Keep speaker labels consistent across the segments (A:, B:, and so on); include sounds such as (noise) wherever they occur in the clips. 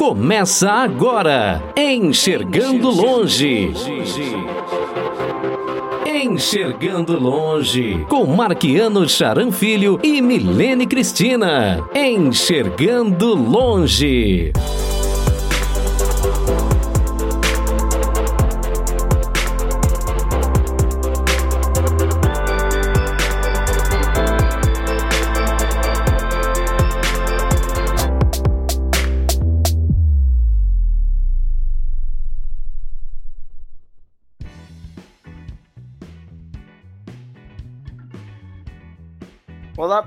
A: Começa agora, Enxergando Longe. Enxergando Longe, com Marquiano Charan Filho e Milene Cristina. Enxergando Longe.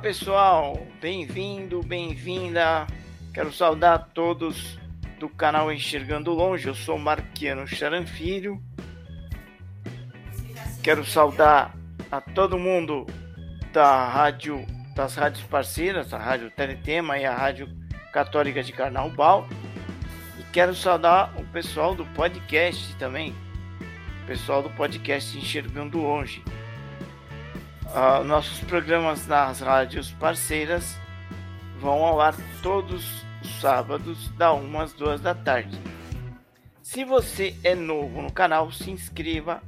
B: Pessoal, bem-vindo, bem-vinda. Quero saudar todos do canal Enxergando Longe. Eu sou Marquiano Charanfilho. Quero saudar a todo mundo da rádio, das rádios parceiras, a Rádio Teletema e a Rádio Católica de Carnaubal. E quero saudar o pessoal do podcast também, o pessoal do podcast Enxergando Longe. Uh, nossos programas nas rádios parceiras vão ao ar todos os sábados, da 1 às 2 da tarde. Se você é novo no canal, se inscreva,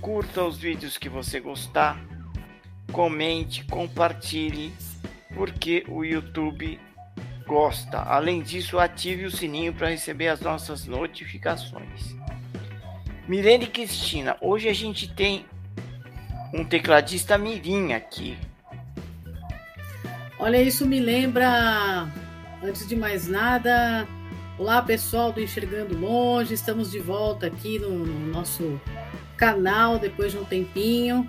B: curta os vídeos que você gostar, comente, compartilhe, porque o YouTube gosta. Além disso, ative o sininho para receber as nossas notificações. Mirene Cristina, hoje a gente tem um tecladista mirim aqui.
C: Olha, isso me lembra, antes de mais nada, olá pessoal do Enxergando Longe, estamos de volta aqui no, no nosso canal depois de um tempinho.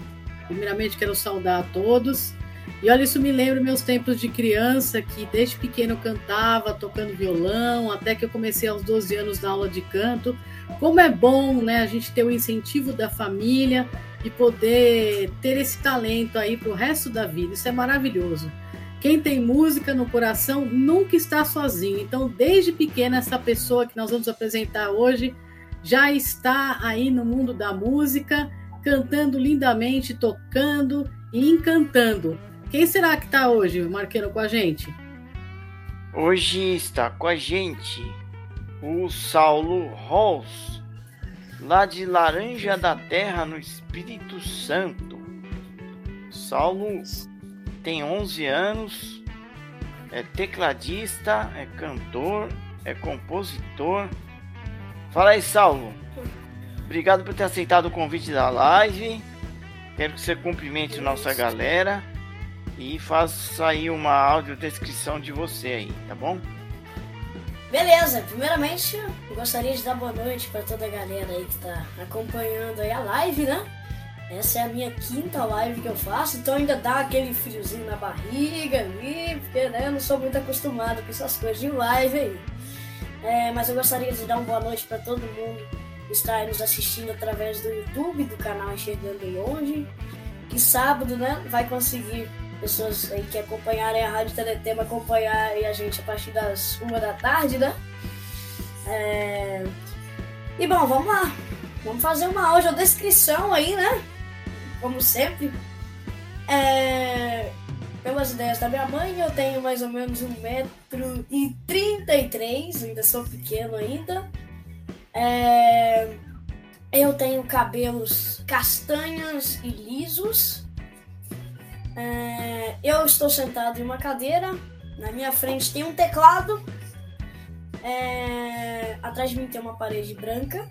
C: Primeiramente quero saudar a todos. E olha, isso me lembra meus tempos de criança, que desde pequeno cantava, tocando violão, até que eu comecei aos 12 anos na aula de canto. Como é bom, né, a gente ter o incentivo da família, e poder ter esse talento aí para o resto da vida. Isso é maravilhoso. Quem tem música no coração nunca está sozinho. Então, desde pequena, essa pessoa que nós vamos apresentar hoje já está aí no mundo da música, cantando lindamente, tocando e encantando. Quem será que está hoje, Marqueiro, com a gente?
B: Hoje está com a gente o Saulo Rolls lá de Laranja da Terra, no Espírito Santo. Saulo tem 11 anos, é tecladista, é cantor, é compositor. Fala aí, Saulo. Obrigado por ter aceitado o convite da live. Quero que você cumprimente nossa galera e faça aí uma audiodescrição de você aí, tá bom?
D: Beleza, primeiramente gostaria de dar boa noite para toda a galera aí que está acompanhando aí a live, né? Essa é a minha quinta live que eu faço, então ainda dá aquele friozinho na barriga ali, porque né, eu não sou muito acostumado com essas coisas de live aí. É, mas eu gostaria de dar uma boa noite para todo mundo que está nos assistindo através do YouTube, do canal Enxergando Longe, que sábado né, vai conseguir pessoas aí que acompanharem a Rádio Teletema acompanharem a gente a partir das uma da tarde, né? É... E bom, vamos lá. Vamos fazer uma audiodescrição aí, né? Como sempre. É... Pelas ideias da minha mãe, eu tenho mais ou menos um metro e trinta e três, ainda sou pequeno ainda. É... Eu tenho cabelos castanhos e lisos. É, eu estou sentado em uma cadeira, na minha frente tem um teclado, é, atrás de mim tem uma parede branca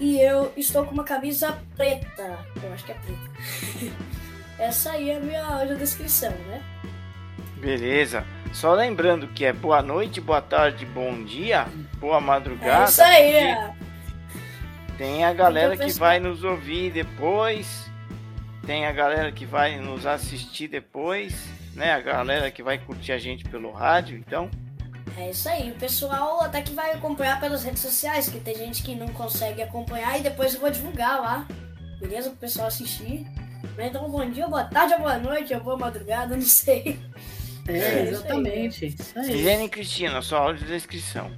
D: e eu estou com uma camisa preta. Eu acho que é preta. (laughs) Essa aí é a minha descrição, né?
B: Beleza. Só lembrando que é boa noite, boa tarde, bom dia, boa madrugada. É
D: isso aí.
B: Tem a galera que vai nos ouvir depois tem a galera que vai nos assistir depois, né? A galera que vai curtir a gente pelo rádio, então.
D: É isso aí, o pessoal até que vai acompanhar pelas redes sociais, que tem gente que não consegue acompanhar e depois eu vou divulgar lá, beleza? Pro pessoal assistir. Então, bom dia, boa tarde, boa noite, boa madrugada, (laughs) não sei.
C: É, é exatamente.
B: Isso aí. Cristina, sua áudio descrição.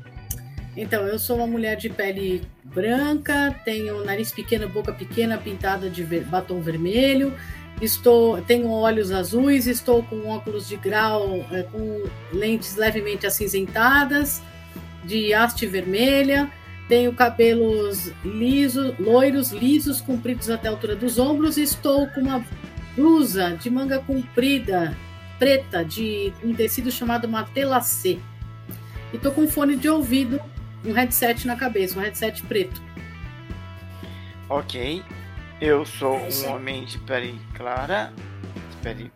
C: Então, eu sou uma mulher de pele branca, tenho nariz pequeno, boca pequena, pintada de batom vermelho, Estou, tenho olhos azuis, estou com óculos de grau é, com lentes levemente acinzentadas, de haste vermelha, tenho cabelos lisos, loiros, lisos, compridos até a altura dos ombros, estou com uma blusa de manga comprida, preta, de um tecido chamado matelacê. E estou com fone de ouvido, um headset na cabeça, um headset preto.
B: Ok. Eu sou um homem de pele clara, de pele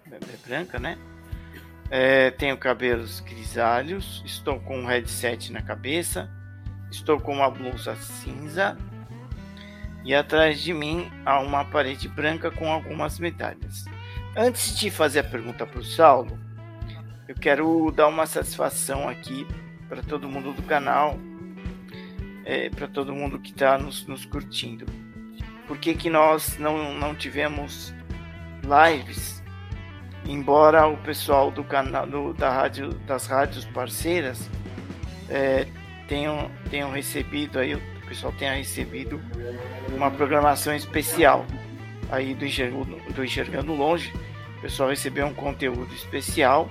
B: branca, né? É, tenho cabelos grisalhos, estou com um headset na cabeça, estou com uma blusa cinza e atrás de mim há uma parede branca com algumas medalhas. Antes de fazer a pergunta para o Saulo, eu quero dar uma satisfação aqui para todo mundo do canal, é, para todo mundo que está nos, nos curtindo por que, que nós não, não tivemos lives, embora o pessoal do canal do, da rádio, das rádios parceiras é, tenham, tenham recebido aí, o pessoal tenha recebido uma programação especial aí do Enxergando, do Enxergando Longe. O pessoal recebeu um conteúdo especial.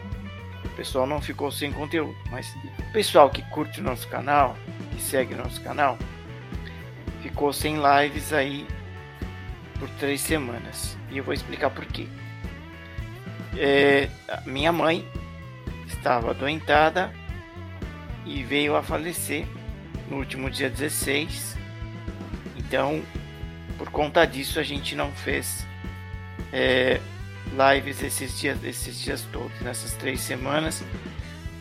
B: Pessoal não ficou sem conteúdo, mas o pessoal que curte o nosso canal, que segue o nosso canal, ficou sem lives aí por três semanas. E eu vou explicar por quê. É, minha mãe estava adoentada e veio a falecer no último dia 16. Então, por conta disso, a gente não fez é, lives esses dias, esses dias todos, nessas três semanas.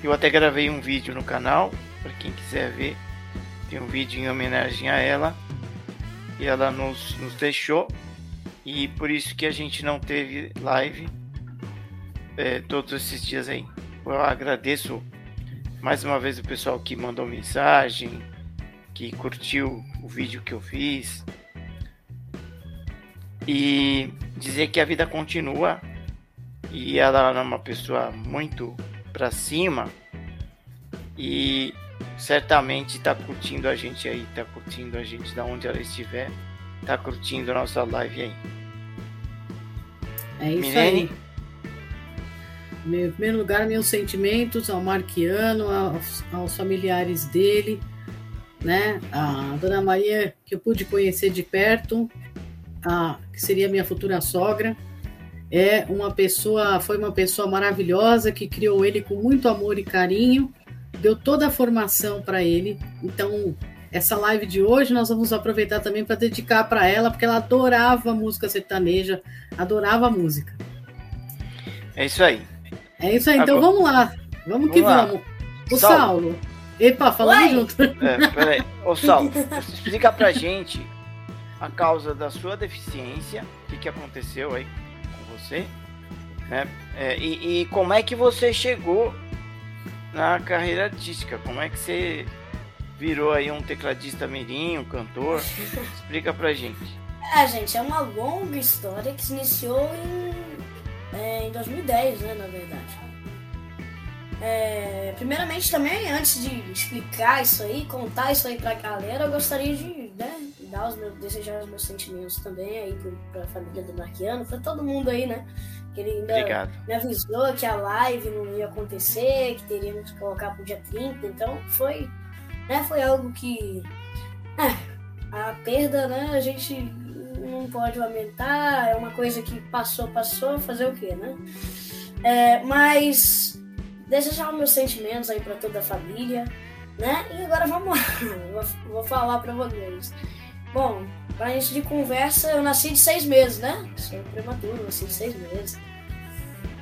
B: Eu até gravei um vídeo no canal, para quem quiser ver. Tem um vídeo em homenagem a ela. E ela nos, nos deixou e por isso que a gente não teve live é, todos esses dias aí. Eu agradeço mais uma vez o pessoal que mandou mensagem, que curtiu o vídeo que eu fiz. E dizer que a vida continua e ela é uma pessoa muito pra cima e certamente está curtindo a gente aí, está curtindo a gente da onde ela estiver, está curtindo a nossa live aí.
C: É isso Milene. aí. Em primeiro lugar, meus sentimentos ao Marquiano, aos, aos, familiares dele, né? A Dona Maria, que eu pude conhecer de perto, a, que seria minha futura sogra, é uma pessoa, foi uma pessoa maravilhosa que criou ele com muito amor e carinho, deu toda a formação para ele. Então, essa live de hoje nós vamos aproveitar também para dedicar para ela, porque ela adorava música sertaneja, adorava música.
B: É isso aí.
C: É isso aí, então Agora, vamos lá. Vamos que vamos. vamos. O Saulo. Saulo. Epa, falando junto.
B: É, peraí. Ô Saulo, (laughs) explica pra gente a causa da sua deficiência, o que, que aconteceu aí com você, né? É, e, e como é que você chegou na carreira artística? Como é que você virou aí um tecladista mirim, um cantor. (laughs) Explica pra gente.
D: É, gente, é uma longa história que se iniciou em, é, em 2010, né, na verdade. É, primeiramente também, antes de explicar isso aí, contar isso aí pra galera, eu gostaria de né, dar os meus, desejar os meus sentimentos também aí pra, pra família do Marquiano, pra todo mundo aí, né? Que ele ainda
B: Obrigado.
D: me avisou que a live não ia acontecer, que teríamos que colocar pro dia 30, então foi né, foi algo que é, a perda, né, a gente não pode lamentar, é uma coisa que passou, passou, fazer o quê, né? É, mas desejar meus sentimentos aí para toda a família, né? E agora vamos lá, (laughs) vou, vou falar para vocês. Bom, pra gente de conversa, eu nasci de seis meses, né? Sou prematuro, nasci de seis meses.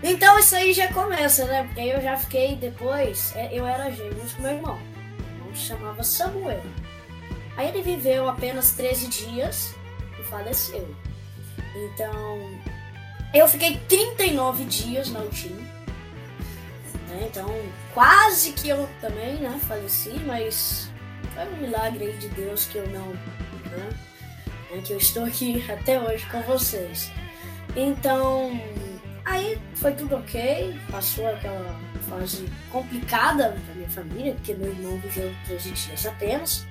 D: Então isso aí já começa, né? Porque eu já fiquei depois, é, eu era gêmeos com meu irmão chamava Samuel. Aí ele viveu apenas 13 dias e faleceu. Então, eu fiquei 39 dias na UTI. Né? Então, quase que eu também né, faleci, mas foi um milagre aí de Deus que eu não. Né, que eu estou aqui até hoje com vocês. Então, aí foi tudo ok, passou aquela fase complicada para minha família, porque meu irmão viveu 13 dias apenas.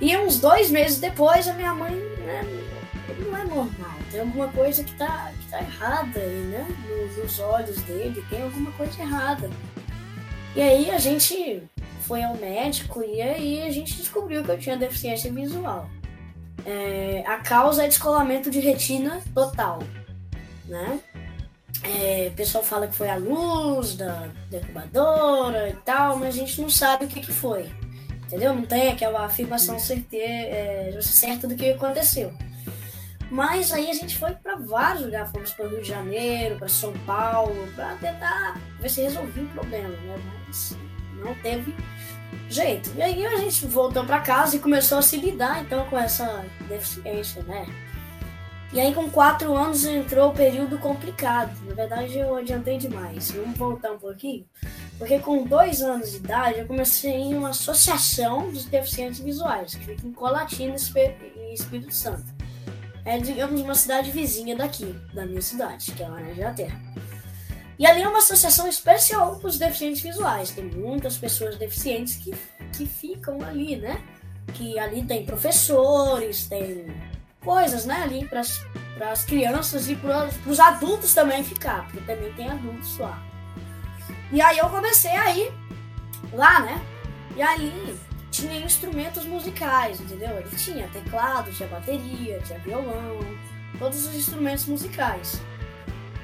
D: E uns dois meses depois, a minha mãe né, não é normal. Tem alguma coisa que tá, que tá errada aí, né? Nos, nos olhos dele, tem alguma coisa errada. E aí a gente foi ao médico e aí a gente descobriu que eu tinha deficiência visual. É, a causa é descolamento de retina total, né? É, o pessoal fala que foi a luz da derrubadora e tal, mas a gente não sabe o que, que foi. Entendeu? Não tem aquela afirmação certeira, é, certa do que aconteceu. Mas aí a gente foi para vários lugares, fomos para Rio de Janeiro, para São Paulo, para tentar ver se resolvia o problema, né? Mas não teve jeito. E aí a gente voltou para casa e começou a se lidar então com essa deficiência, né? E aí com quatro anos entrou o período complicado. Na verdade eu adiantei demais. Vamos voltar um pouquinho. Porque com dois anos de idade eu comecei em uma associação dos deficientes visuais, que fica em Colatina e Espírito Santo. É, digamos, uma cidade vizinha daqui, da minha cidade, que é Laranjal da Terra. E ali é uma associação especial para os deficientes visuais. Tem muitas pessoas deficientes que, que ficam ali, né? Que ali tem professores, tem coisas, né? Ali para as crianças e para os adultos também ficar, porque também tem adultos lá. E aí eu comecei a ir lá, né? E aí tinha instrumentos musicais, entendeu? Ele tinha teclado, tinha bateria, tinha violão, todos os instrumentos musicais.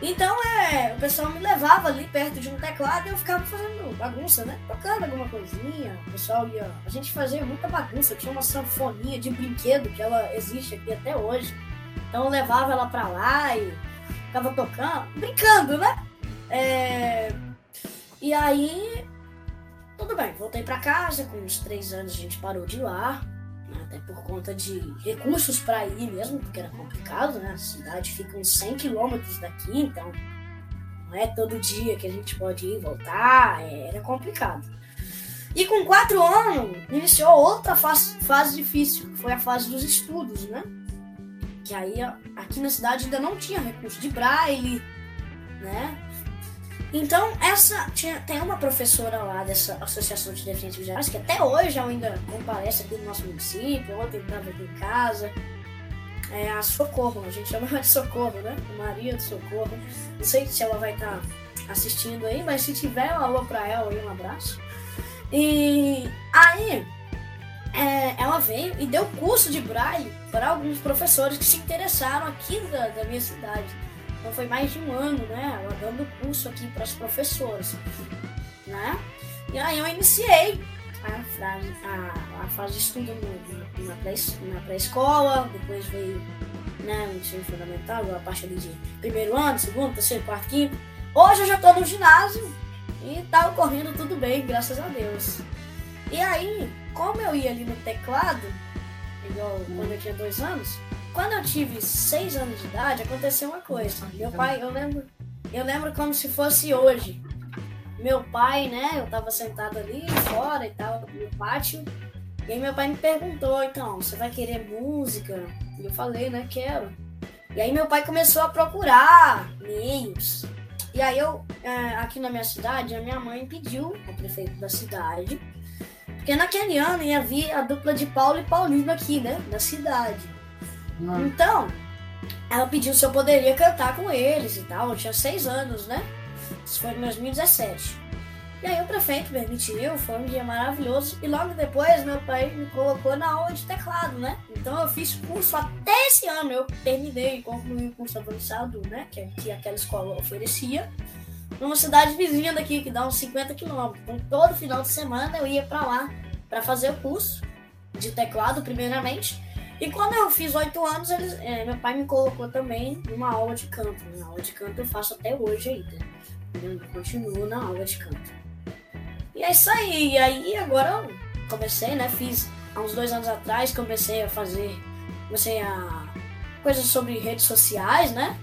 D: Então, é, o pessoal me levava ali perto de um teclado e eu ficava fazendo bagunça, né? Tocando alguma coisinha. O pessoal ia. A gente fazia muita bagunça. Tinha uma sanfoninha de brinquedo que ela existe aqui até hoje. Então, eu levava ela pra lá e ficava tocando, brincando, né? É... E aí, tudo bem, voltei para casa. Com uns três anos a gente parou de ir lá até por conta de recursos para ir mesmo, porque era complicado, né? A cidade fica uns 100 quilômetros daqui, então não é todo dia que a gente pode ir e voltar, é, era complicado. E com quatro anos, iniciou outra fase, fase difícil, que foi a fase dos estudos, né? Que aí aqui na cidade ainda não tinha recurso de braille, né? Então, essa tinha, tem uma professora lá dessa Associação de Deficientes Visuais, que até hoje ainda comparece aqui no nosso município, ontem estava aqui em casa. É a Socorro, a gente chama ela de Socorro, né? Maria do Socorro. Não sei se ela vai estar tá assistindo aí, mas se tiver, alô pra ela aí, um abraço. E aí, é, ela veio e deu curso de braille para alguns professores que se interessaram aqui da, da minha cidade. Então foi mais de um ano, né? Ela dando curso aqui para os professores, né? E aí eu iniciei a, frase, a, a fase de estudo no, na pré-escola, depois veio né, o ensino fundamental, a parte ali de primeiro ano, segundo, terceiro, quarto, quinto. Hoje eu já estou no ginásio e tá ocorrendo tudo bem, graças a Deus. E aí, como eu ia ali no teclado, igual quando eu tinha dois anos, quando eu tive seis anos de idade, aconteceu uma coisa. Meu pai, eu lembro, eu lembro como se fosse hoje. Meu pai, né? Eu tava sentado ali fora e tal, no pátio. E aí meu pai me perguntou, então, você vai querer música? E eu falei, né, quero. E aí meu pai começou a procurar meios. E aí eu, é, aqui na minha cidade, a minha mãe pediu ao prefeito da cidade, porque naquele ano ia vir a dupla de Paulo e Paulino aqui, né, na cidade. Hum. Então, ela pediu se eu poderia cantar com eles e tal. Eu tinha seis anos, né? Isso foi em 2017. E aí o prefeito permitiu, foi um dia maravilhoso. E logo depois meu pai me colocou na aula de teclado, né? Então eu fiz curso até esse ano. Eu terminei e concluí o curso avançado, né? Que, que aquela escola oferecia. Numa cidade vizinha daqui, que dá uns 50 quilômetros. Então todo final de semana eu ia para lá para fazer o curso de teclado, primeiramente. E quando eu fiz oito anos, eles, é, meu pai me colocou também numa aula de canto. Na aula de canto eu faço até hoje ainda. Eu continuo na aula de canto. E é isso aí. E aí agora eu comecei, né? Fiz há uns dois anos atrás, comecei a fazer. Comecei a. coisas sobre redes sociais, né?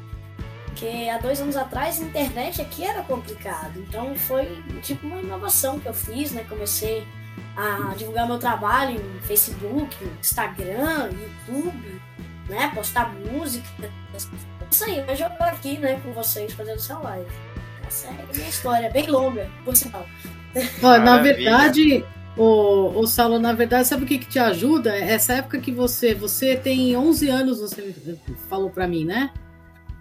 D: Porque há dois anos atrás a internet aqui era complicado. Então foi tipo uma inovação que eu fiz, né? Comecei a divulgar meu trabalho em Facebook, Instagram, YouTube, né? Postar música. Isso aí, hoje eu tô aqui, né, com vocês fazendo essa live. Essa é a minha história, bem longa, por sinal.
C: Ó, na verdade, Ô, ô Saulo, na verdade, sabe o que, que te ajuda? Essa época que você você tem 11 anos, você falou para mim, né?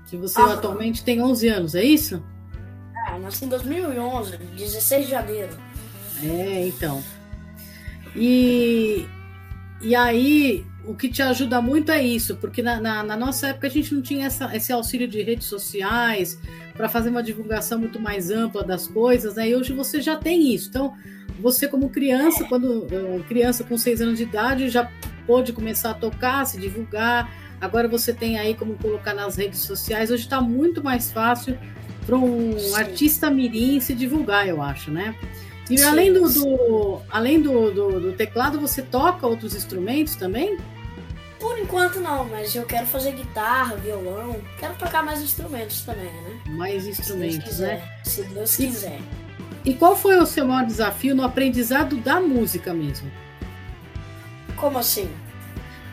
C: Que você ah, atualmente tem 11 anos, é isso?
D: Ah, nasci em 2011, 16 de janeiro.
C: É, então. E, e aí, o que te ajuda muito é isso, porque na, na, na nossa época a gente não tinha essa, esse auxílio de redes sociais para fazer uma divulgação muito mais ampla das coisas, né? E hoje você já tem isso. Então, você como criança, quando eh, criança com seis anos de idade, já pôde começar a tocar, se divulgar. Agora você tem aí como colocar nas redes sociais. Hoje está muito mais fácil para um Sim. artista mirim se divulgar, eu acho, né? E Sim. além, do, do além do, do, do, teclado, você toca outros instrumentos também?
D: Por enquanto não, mas eu quero fazer guitarra, violão, quero tocar mais instrumentos também, né?
C: Mais instrumentos,
D: se
C: né?
D: Se Deus quiser.
C: E qual foi o seu maior desafio no aprendizado da música mesmo?
D: Como assim?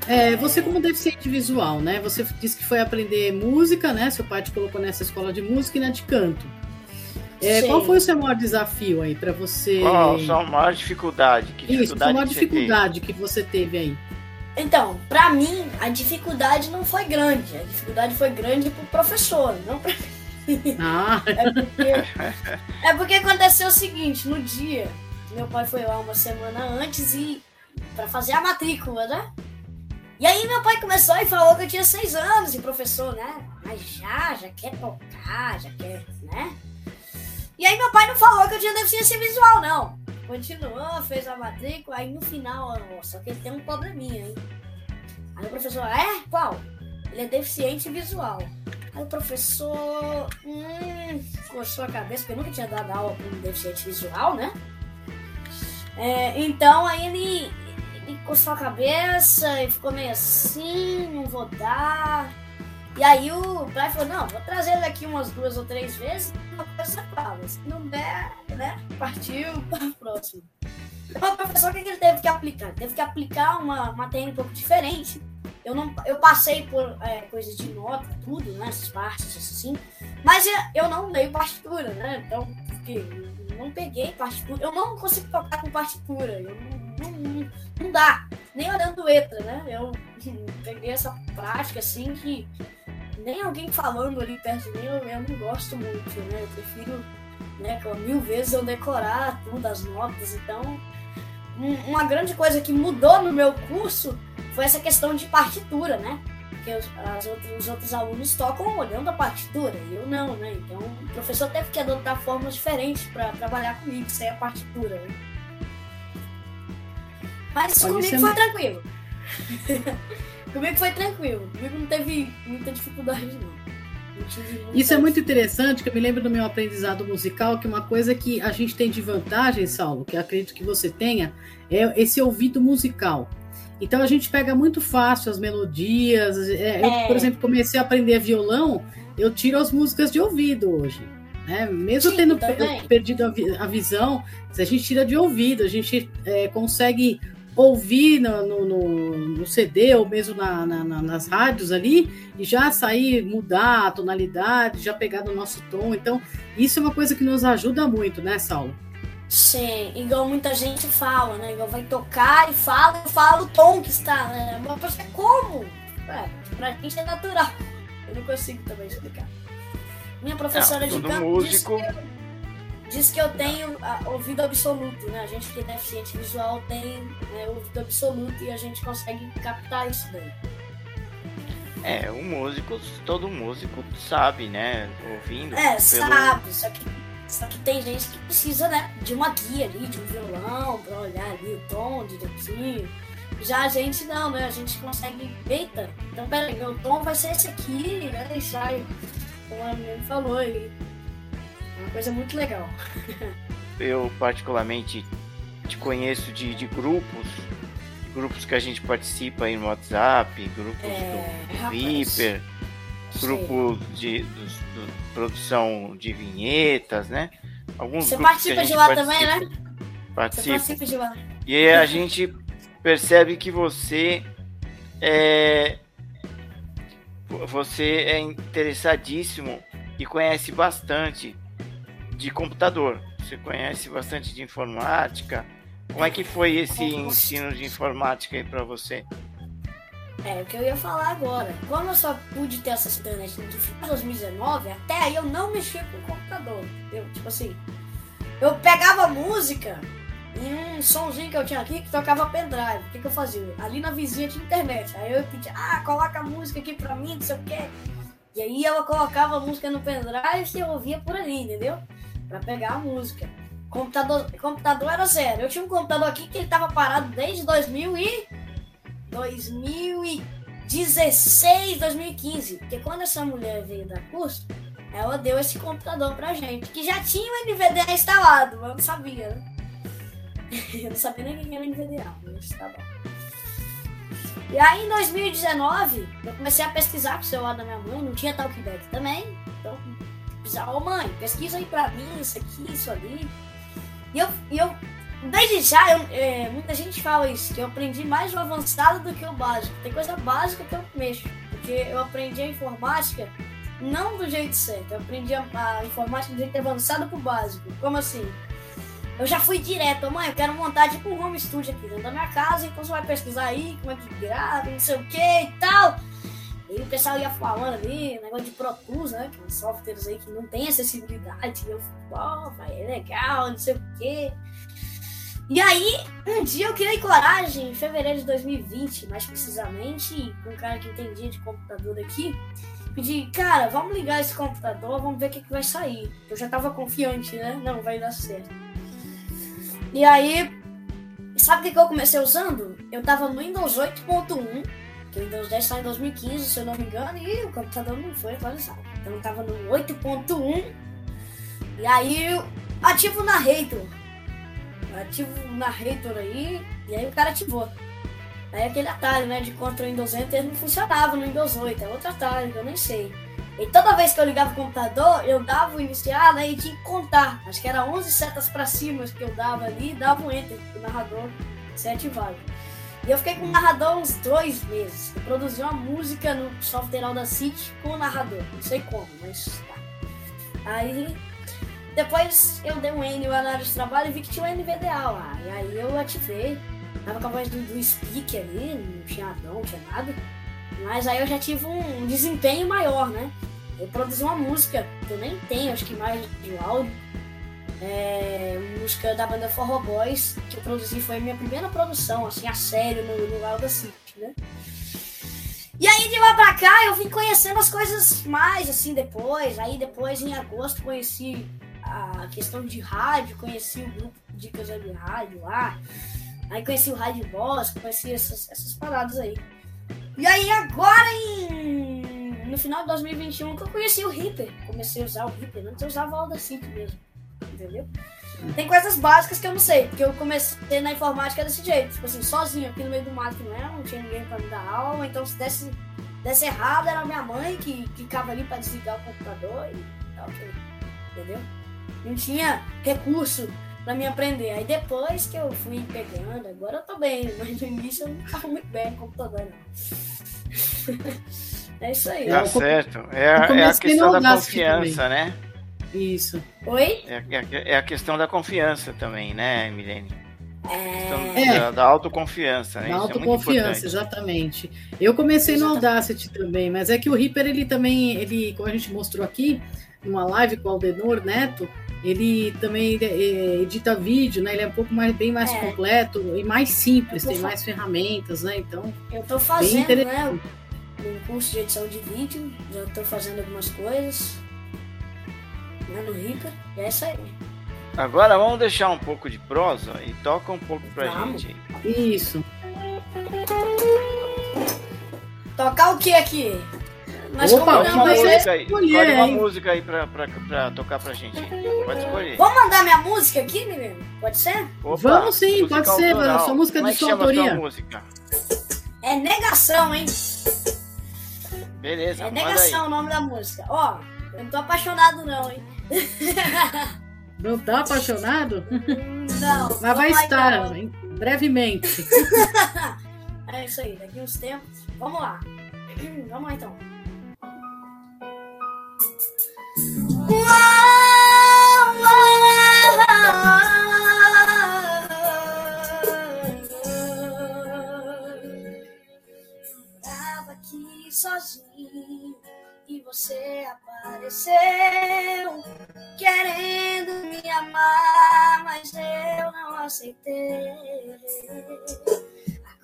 C: É, você como deficiente visual, né? Você disse que foi aprender música, né? Seu pai te colocou nessa escola de música e na de canto. É, qual foi o seu maior desafio aí para você?
B: Qual a sua maior dificuldade?
C: Que dificuldade Isso, a maior dificuldade que você teve aí?
D: Então, para mim, a dificuldade não foi grande. A dificuldade foi grande pro professor, não pra mim. Ah. É, porque, é porque aconteceu o seguinte, no dia, meu pai foi lá uma semana antes e para fazer a matrícula, né? E aí meu pai começou e falou que eu tinha seis anos e professor, né? Mas já, já quer tocar, já quer, né? E aí meu pai não falou que eu tinha deficiência visual, não. Continuou, fez a matrícula, aí no final, ó, só que ele tem um probleminha, hein? Aí o professor, é? Qual? Ele é deficiente visual. Aí o professor hum, coçou a cabeça, porque eu nunca tinha dado aula com deficiente visual, né? É, então aí ele, ele coçou a cabeça e ficou meio assim, não vou dar. E aí o pai falou, não, vou trazer ele aqui umas duas ou três vezes, uma coisa fala. Se não der, né? Partiu (laughs) para o próximo. Então o professor o que ele teve que aplicar? Teve que aplicar uma matéria um pouco diferente eu não eu passei por é, coisas de nota, tudo, né? Essas partes assim. Mas eu não leio partitura, né? Então, porque não peguei partitura. Eu não consigo tocar com partitura. Eu não, não, não dá. Nem olhando letra, né? Eu (laughs) peguei essa prática assim que nem alguém falando ali perto de mim, eu, eu não gosto muito, né? Eu prefiro, né, mil vezes eu decorar tudo, as notas. Então, um, uma grande coisa que mudou no meu curso foi essa questão de partitura, né? Porque os, outros, os outros alunos tocam olhando a partitura, e eu não, né? Então o professor teve que adotar formas diferentes para trabalhar comigo, sem a partitura, né? Mas Pode comigo foi tranquilo. (laughs) comigo foi tranquilo. Comigo não teve muita dificuldade, não.
C: Isso é muito interessante, que eu me lembro do meu aprendizado musical, que uma coisa que a gente tem de vantagem, Saulo, que acredito que você tenha, é esse ouvido musical. Então a gente pega muito fácil as melodias. É, eu, por é. exemplo, comecei a aprender violão, eu tiro as músicas de ouvido hoje. Né? Mesmo Sim, tendo perdido a, a, visão, a gente tira de ouvido, a gente é, consegue ouvir no, no, no, no, CD ou mesmo na, na, nas rádios ali e já sair, mudar a tonalidade, já pegar no nosso tom. Então, isso é uma coisa que nos ajuda muito, né, Saulo?
D: Sim, igual muita gente fala, né? Igual vai tocar e fala, fala o tom que está, né? Mas você como? É, pra gente é natural. Eu não consigo também explicar. Minha professora não, de canto músico... disse, disse que eu tenho ouvido absoluto, né? A gente que é deficiente visual tem né, ouvido absoluto e a gente consegue captar isso daí.
B: É, o músico, todo músico sabe, né? Ouvindo.
D: É, pelo... sabe, só que só que tem gente que precisa, né, de uma guia ali, de um violão, pra olhar ali o tom direitinho. Já a gente não, né? A gente consegue. Eita, então peraí, meu tom vai ser esse aqui, né? E sai, como a menina falou aí. Coisa muito legal.
B: Eu, particularmente, te conheço de, de grupos, grupos que a gente participa aí no WhatsApp, grupos é, do, do Viper grupo de, de, de, produção de vinhetas, né?
D: Alguns Você participa de lá participa, também, né?
B: Participa. Você participa de lá. E a gente percebe que você é você é interessadíssimo e conhece bastante de computador. Você conhece bastante de informática, Como é que foi esse ensino de informática aí para você?
D: É, o que eu ia falar agora. Como eu só pude ter à internet no final de 2019, até aí eu não mexia com o computador. Eu, tipo assim, eu pegava música e um somzinho que eu tinha aqui que tocava pendrive. O que, que eu fazia? Ali na vizinha tinha internet. Aí eu pedia, ah, coloca a música aqui pra mim, não sei o quê. E aí ela colocava a música no pendrive e eu ouvia por ali, entendeu? Pra pegar a música. Computador, computador era zero. Eu tinha um computador aqui que ele tava parado desde 2000 e 2016, 2015. Porque quando essa mulher veio da curso, ela deu esse computador pra gente, que já tinha o NVDA instalado, mas eu não sabia, né? (laughs) Eu não sabia nem quem era NVDA, mas tá bom. E aí em 2019, eu comecei a pesquisar com o celular da minha mãe, não tinha talkback também. Ô mãe, pesquisa aí pra mim, isso aqui, isso ali. E eu, e eu desde já, eu, é, muita gente fala isso, que eu aprendi mais o avançado do que o básico. Tem coisa básica que eu mexo, porque eu aprendi a informática não do jeito certo. Eu aprendi a, a informática do jeito avançado pro básico. Como assim? Eu já fui direto, mãe, eu quero montar tipo um home studio aqui dentro da minha casa, então você vai pesquisar aí como é que grava, não sei o que e tal. E o pessoal ia falando ali, negócio de Pro né? Que softwares aí que não tem acessibilidade. E eu falei, pô, é legal, não sei o quê. E aí, um dia eu criei coragem, em fevereiro de 2020, mais precisamente, com um cara que entendia de computador aqui, pedi, cara, vamos ligar esse computador, vamos ver o que, que vai sair. Eu já tava confiante, né? Não, vai dar certo. E aí, sabe o que, que eu comecei usando? Eu tava no Windows 8.1, o Windows 10 saiu em 2015, se eu não me engano, e o computador não foi atualizado. Então tava no 8.1, e aí ativo o Narrator ativo o narrator aí, e aí o cara ativou. Aí aquele atalho, né, de contra o Windows Enter não funcionava no Windows 8, é outro atalho que eu nem sei. E toda vez que eu ligava o computador, eu dava o iniciar, né, e tinha que contar. Acho que era 11 setas para cima que eu dava ali, dava o Enter, o narrador ser ativado. E eu fiquei com o narrador uns dois meses. Eu produzi uma música no software Audacity com o narrador. Não sei como, mas tá. Aí depois eu dei um N lá na área de trabalho e vi que tinha um NVDA lá. E aí eu ativei. Tava com a voz do, do speaker ali, não tinha não, não tinha nada. Mas aí eu já tive um desempenho maior, né? Eu produzi uma música que eu nem tenho, acho que mais de áudio. É, música da banda Forró Boys, que eu produzi, foi a minha primeira produção, assim, a sério, no, no Audacity, né? E aí de lá pra cá eu vim conhecendo as coisas mais, assim, depois. Aí depois, em agosto, conheci a questão de rádio, conheci o grupo Dicas de Rádio lá. Aí conheci o Rádio Boss, conheci essas, essas paradas aí. E aí agora em, no final de 2021 que eu conheci o Reaper. Comecei a usar o Reaper, antes eu usava o Audacity mesmo. Entendeu? Tem coisas básicas que eu não sei, porque eu comecei na informática desse jeito, tipo assim, sozinho aqui no meio do mato mesmo, não tinha ninguém pra me dar aula, então se desse, desse errado era minha mãe que ficava ali pra desligar o computador e tal, entendeu? não tinha recurso para me aprender. Aí depois que eu fui pegando, agora eu tô bem, mas no início eu não tava muito bem no computador, não. (laughs) é isso aí.
B: Tá certo. É, é a questão da confiança, né?
C: Isso.
D: Oi?
B: É, é, é, a questão da confiança também, né, Milene?
C: É.
B: Da, da, autoconfiança, né? Da
C: é autoconfiança, é exatamente. Eu comecei exatamente. no Audacity também, mas é que o Reaper, ele também, ele, como a gente mostrou aqui, numa live com o Aldenor Neto, ele também é, edita vídeo, né? Ele é um pouco mais, bem mais é. completo e mais simples, tem mais ferramentas, né? Então,
D: eu tô fazendo, né? Um curso de edição de vídeo, já tô fazendo algumas coisas no Rica, e é isso aí.
B: Agora vamos deixar um pouco de prosa e toca um pouco pra vamos. gente.
C: Isso.
D: Tocar o que aqui?
B: Mas Opa, uma música aí. Escolhe uma música aí pra, pra, pra tocar pra gente. Pode escolher.
D: Vamos mandar minha música aqui, menino? Pode ser?
C: Opa, Vamos sim, pode ser. Autoral. Sua música Como de é sua autoria.
B: música?
D: É Negação, hein?
B: Beleza,
D: É Negação o nome da música. Ó, eu não tô apaixonado não, hein? (laughs)
C: Não tá apaixonado?
D: Não.
C: Mas vai, estar brevemente. (laughs)
D: é isso aí, daqui uns tempos. Vamos lá. (clears throat) Vamos lá então. Tava aqui sozinho você apareceu querendo me amar, mas eu não aceitei.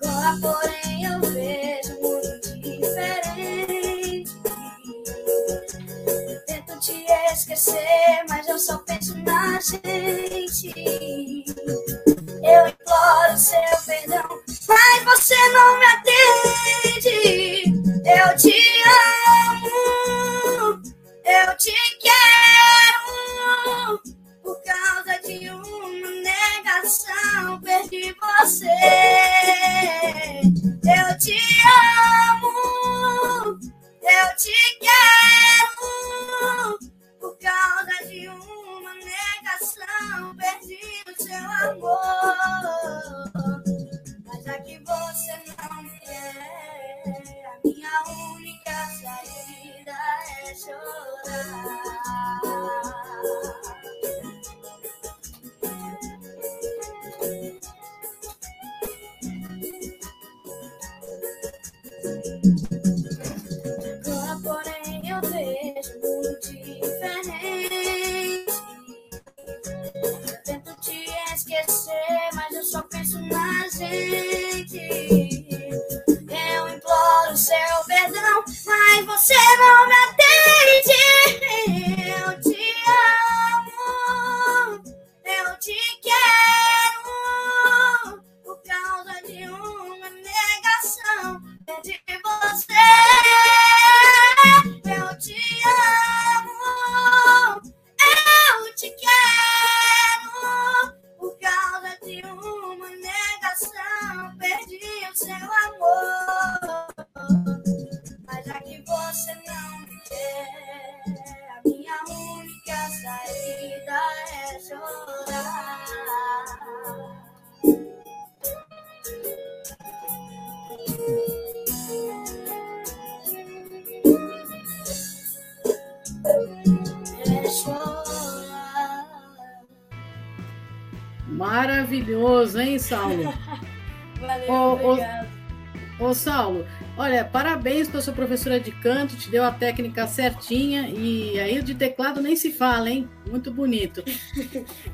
D: Agora, porém, eu vejo muito diferente. Eu tento te esquecer, mas eu só penso na gente. Eu imploro seu perdão, mas você não me atende. Eu te amo, eu te quero. Por causa de uma negação, perdi você. Eu te amo, eu te quero.
C: Saulo? (laughs)
D: Valeu,
C: Ô, ô,
D: obrigado.
C: Ô, Saulo, olha, parabéns para sua professora de canto, te deu a técnica certinha e aí o de teclado nem se fala, hein? Muito bonito. (laughs)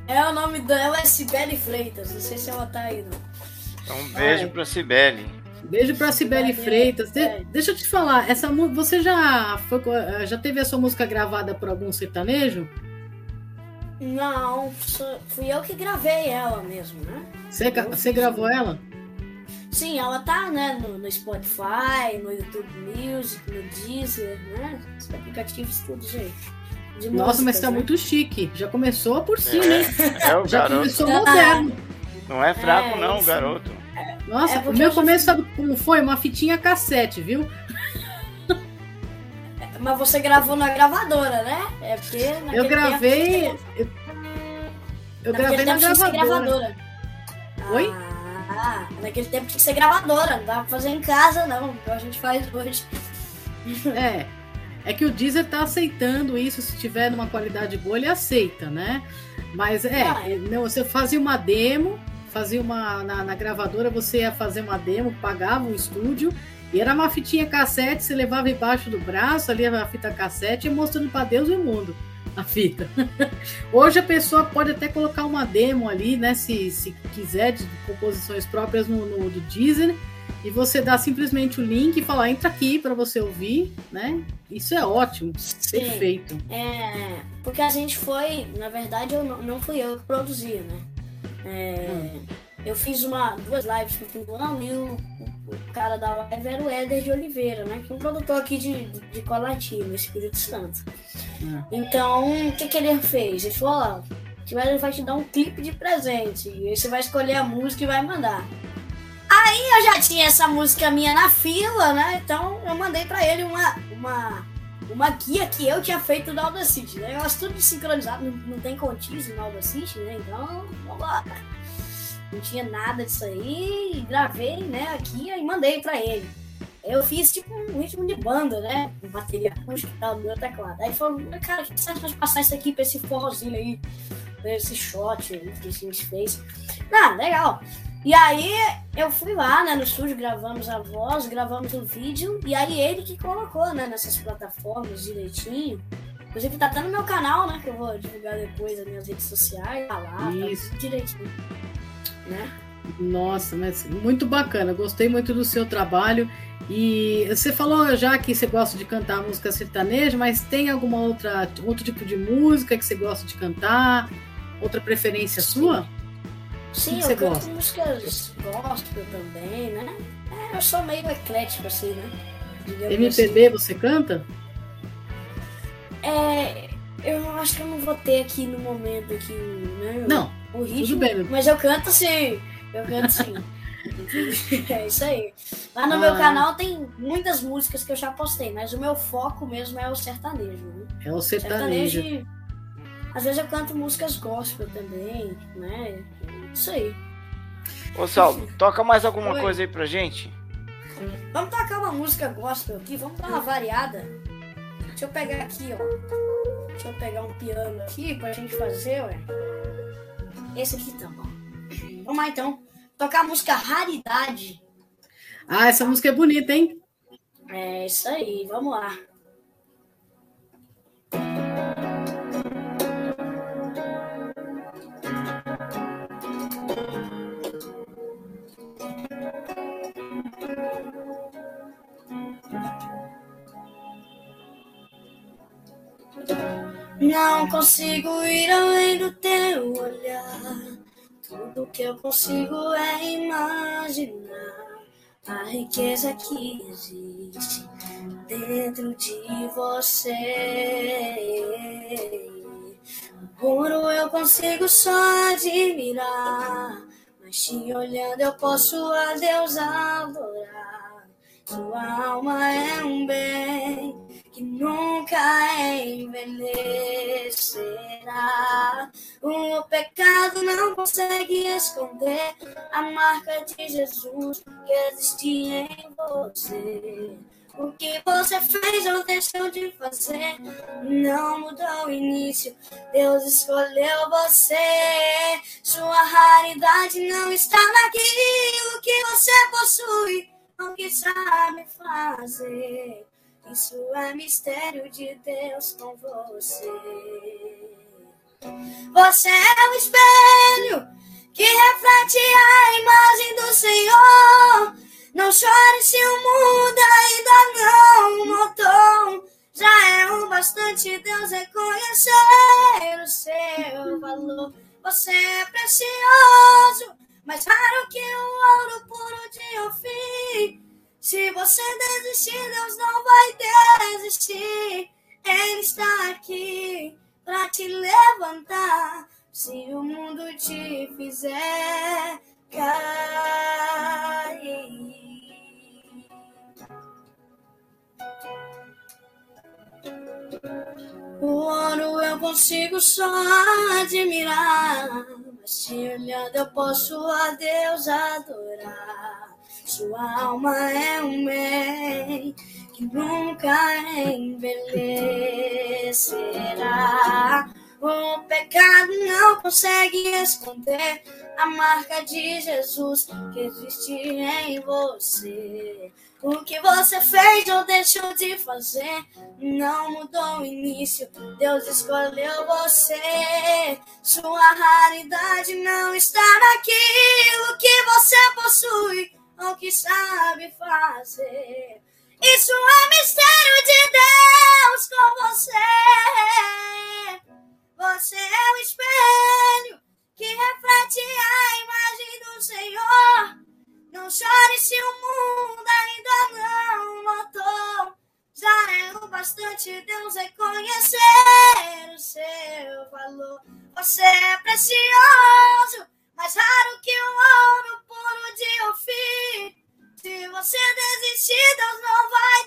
D: É o nome dela é Sibeli Freitas. Não sei se ela tá aí, não.
B: Então, um beijo
C: Ai.
B: pra Cibele.
C: Beijo para Cibele Freitas. De- deixa eu te falar, essa você já foi, já teve a sua música gravada por algum sertanejo?
D: Não, fui eu que gravei ela mesmo, né?
C: Você,
D: Eu
C: você gravou ela?
D: Sim, ela tá, né, no, no Spotify, no YouTube Music, no Deezer, né? Os aplicativos todos aí. De
C: Nossa, mas
D: músicas,
C: tá
D: né?
C: muito chique. Já começou por cima, hein?
B: É, é o
C: Já
B: garoto.
C: começou
D: Ah.
C: moderno.
B: Não é fraco,
D: É,
B: não, o
D: isso.
B: garoto.
C: Nossa,
D: É
C: o
D: porque
C: meu
D: já
C: começo, sabe como foi? Uma fitinha cassete, viu?
D: Mas você gravou na gravadora, né? É porque
C: Eu gravei.
D: tempo-
C: Eu, eu gravei na gravadora.
D: gravadora.
C: Oi?
D: Ah, naquele tempo tinha que ser gravadora, não dava pra fazer em casa, não, igual a gente faz hoje. (laughs)
C: É. É que o Deezer tá aceitando isso, se tiver numa qualidade boa, ele aceita, né? Mas é,
D: Ah, é.
C: não, você fazia uma demo, fazia uma. Na, na gravadora você ia fazer uma demo, pagava um estúdio, e era uma fitinha cassete, você levava embaixo do braço, ali a fita cassete, e mostrando para Deus e o mundo a fita. (laughs) Hoje a pessoa pode até colocar uma demo ali, né? Se, se quiser, de composições próprias no, no do Deezer, e você dá simplesmente o link e falar, entra aqui para você ouvir, né? Isso é ótimo,
D: Sim.
C: perfeito.
D: É, porque a gente foi, na verdade, eu não, não fui eu que produzi, né? É,
C: Hum.
D: Eu fiz uma, duas lives com o Plano e o, o cara da live era o Éder de Oliveira, né? Que é um produtor aqui de, de Colatina, no Espírito Santo.
C: Ah.
D: Então, o que, que ele fez? Ele falou, ó, o Éder vai te dar um clipe de presente. E aí você vai escolher a música e vai mandar. Aí eu já tinha essa música minha na fila, né? Então eu mandei pra ele uma, uma, uma guia que eu tinha feito do Audacity. Né? Negócio tudo sincronizado, não, não tem contiz no Audacity, né? Então, vamos lá. Não tinha nada disso aí, gravei, né, aqui e mandei pra ele. Eu fiz tipo um ritmo de banda, né? Bateria acústica e tal, no meu teclado. Aí falou, cara, o que você acha de passar isso aqui pra esse forrozinho aí? Pra esse shot aí que a gente fez. Ah, legal. E aí eu fui lá, né, no estúdio, gravamos a voz, gravamos o vídeo, e aí ele que colocou, né, nessas plataformas direitinho. Inclusive tá até no meu canal, né, que eu vou divulgar depois nas minhas redes sociais, tá lá, Isso. Tá direitinho, né?
C: Nossa, mas muito bacana, gostei muito do seu trabalho. E você falou já que você gosta de cantar música sertaneja, mas tem alguma outra outro tipo de música que você gosta de cantar? Outra preferência Sim. sua?
D: Sim, eu canto gosta? músicas gospel também, né? É, eu sou meio eclético assim, né?
C: Digamos MPB assim. você canta?
D: É, eu acho que eu não vou ter aqui no momento aqui, né?
C: Não.
D: O ritmo, tudo bem. Mas eu canto sim. Eu canto sim. (laughs) é isso aí. Lá no ah. meu canal tem muitas músicas que eu já postei, mas o meu foco mesmo é o sertanejo. Né?
C: É o sertanejo.
D: sertanejo. Às vezes eu canto músicas gospel também, né? Isso aí.
B: Ô Saulo, toca mais alguma Oi. coisa aí pra gente?
D: Vamos tocar uma música gospel aqui, vamos dar uma variada. Deixa eu pegar aqui, ó. Deixa eu pegar um piano aqui pra gente fazer, ué. Esse aqui tá bom. Vamos lá então. Tocar a música Raridade.
C: Ah, essa música é bonita, hein?
D: É isso aí, vamos lá. Não consigo ir além do. Tudo que eu consigo é imaginar a riqueza que existe dentro de você. Ouro eu consigo só admirar, mas te olhando eu posso a Deus adorar. Sua alma é um bem que nunca envelhecerá. O pecado não consegue esconder a marca de Jesus que existe em você. O que você fez ou deixou de fazer não mudou o início. Deus escolheu você. Sua raridade não está naquilo que você possui, ou que sabe fazer. Isso é mistério de Deus com você. Você é o espelho que reflete a imagem do Senhor. Não chore se o mundo ainda não notou. Já é o bastante Deus reconhecer o seu valor. Você é precioso, mais raro que o ouro puro de Ofim. Se você desistir, Deus não vai desistir. Ele está aqui para te levantar. Se o mundo te fizer cair. O ouro eu consigo só admirar, mas te olhando eu posso a Deus adorar. Sua alma é um bem que nunca envelhecerá. O pecado não consegue esconder a marca de Jesus que existe em você. O que você fez ou deixou de fazer não mudou o início. Deus escolheu você. Sua raridade não está naquilo que você possui ao que sabe fazer. Isso é mistério de Deus com você. Você é o espelho que reflete a imagem do Senhor. Não chore se o mundo ainda não notou. Já é o bastante Deus reconhecer o seu valor. Você é precioso mais raro que um ouro puro de Ofir. Se você desistir, Deus não vai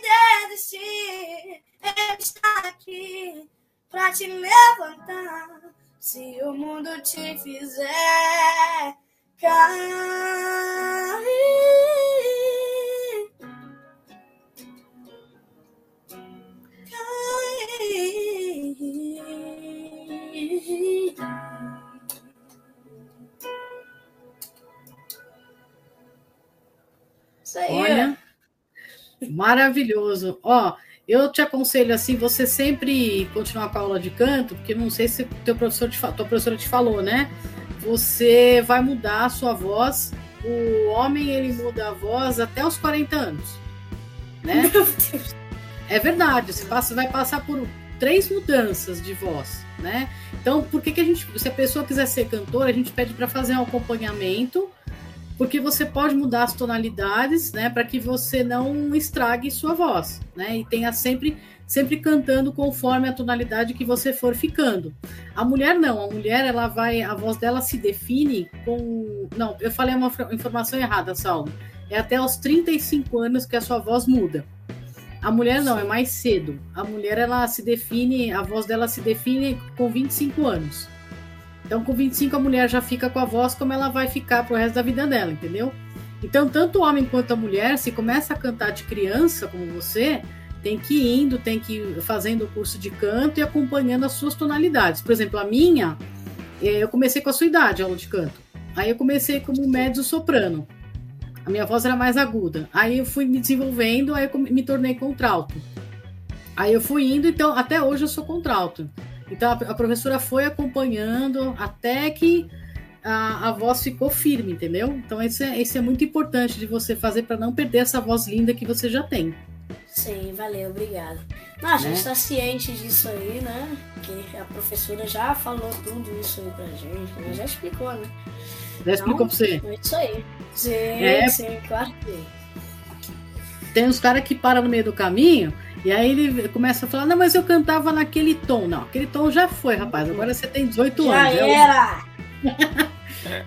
D: desistir. Ele está aqui para te levantar. Se o mundo te fizer cair. Cair. Isso aí.
C: Olha, maravilhoso. Ó, eu te aconselho assim, você sempre continuar com a aula de canto, porque não sei se teu professor te, tua professora te falou, né? Você vai mudar a sua voz. O homem ele muda a voz até os 40 anos, né? (laughs)
D: Meu Deus.
C: É verdade, você passa, vai passar por três mudanças de voz, né? Então, por que, que a gente, se a pessoa quiser ser cantora, a gente pede para fazer um acompanhamento, porque você pode mudar as tonalidades, né, para que você não estrague sua voz, né? E tenha sempre sempre cantando conforme a tonalidade que você for ficando. A mulher não, a mulher ela vai, a voz dela se define com, não, eu falei uma informação errada, Saulo. É até os 35 anos que a sua voz muda. A mulher não, é mais cedo. A mulher ela se define, a voz dela se define com 25 anos. Então, com 25 a mulher já fica com a voz como ela vai ficar pro resto da vida dela, entendeu? Então, tanto o homem quanto a mulher, se começa a cantar de criança, como você, tem que ir indo, tem que ir fazendo o curso de canto e acompanhando as suas tonalidades. Por exemplo, a minha, eu comecei com a sua idade, aula de canto. Aí eu comecei como mezzo soprano. A minha voz era mais aguda. Aí eu fui me desenvolvendo, aí eu me tornei contralto. Aí eu fui indo, então até hoje eu sou contralto. Então a, professora foi acompanhando até que a, a voz ficou firme, entendeu? Então isso é, isso é muito importante de você fazer para não perder essa voz linda que você já tem.
D: Sim, valeu, obrigado. Não, a gente está né? ciente disso aí, né? Que a professora já falou tudo isso aí pra gente, né? já explicou, né?
C: Já explicou então, pra você?
D: É isso aí. Sim, é... sim, claro que
C: Tem uns caras que param no meio do caminho e aí ele começa a falar: Não, mas eu cantava naquele tom. Não, aquele tom já foi, rapaz. Agora você tem 18
D: já
C: anos.
D: Já era! (laughs)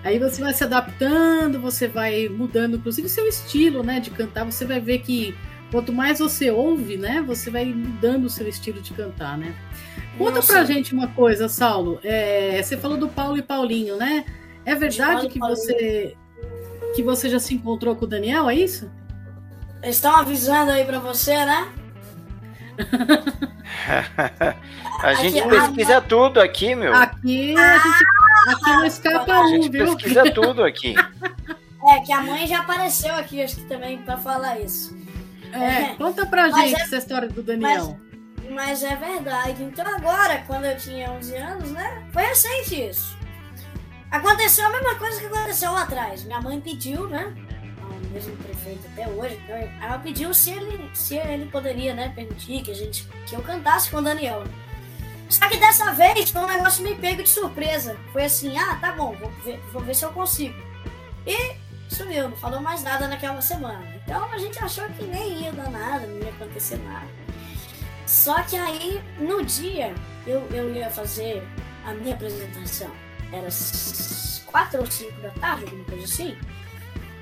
C: aí você vai se adaptando, você vai mudando, inclusive, seu estilo né, de cantar. Você vai ver que quanto mais você ouve, né, você vai mudando o seu estilo de cantar, né? Conta Nossa. pra gente uma coisa, Saulo. É, você falou do Paulo e Paulinho, né? É verdade que você que você já se encontrou com o Daniel, é isso?
D: Estão avisando aí para você, né?
B: A gente aqui, pesquisa a... tudo aqui, meu.
C: Aqui a gente aqui não escapa um,
B: viu? A gente
C: viu?
B: pesquisa tudo aqui.
D: É, que a mãe já apareceu aqui, acho que também, para falar isso.
C: É, conta pra mas gente é, essa história do Daniel.
D: Mas, mas, é verdade. Então agora, quando eu tinha 11 anos, né? Foi recente isso. Aconteceu a mesma coisa que aconteceu lá atrás. Minha mãe pediu, né? Mesmo prefeito até hoje. Ela pediu se ele, se ele poderia, né, permitir que a gente que eu cantasse com o Daniel. Só que dessa vez foi um negócio meio pego de surpresa. Foi assim, ah, tá bom, vou ver, vou ver se eu consigo. E sumiu, não falou mais nada naquela semana. Então a gente achou que nem ia dar nada, não ia acontecer nada. Só que aí, no dia, eu, eu ia fazer a minha apresentação. Era quatro ou cinco da tarde, alguma coisa assim.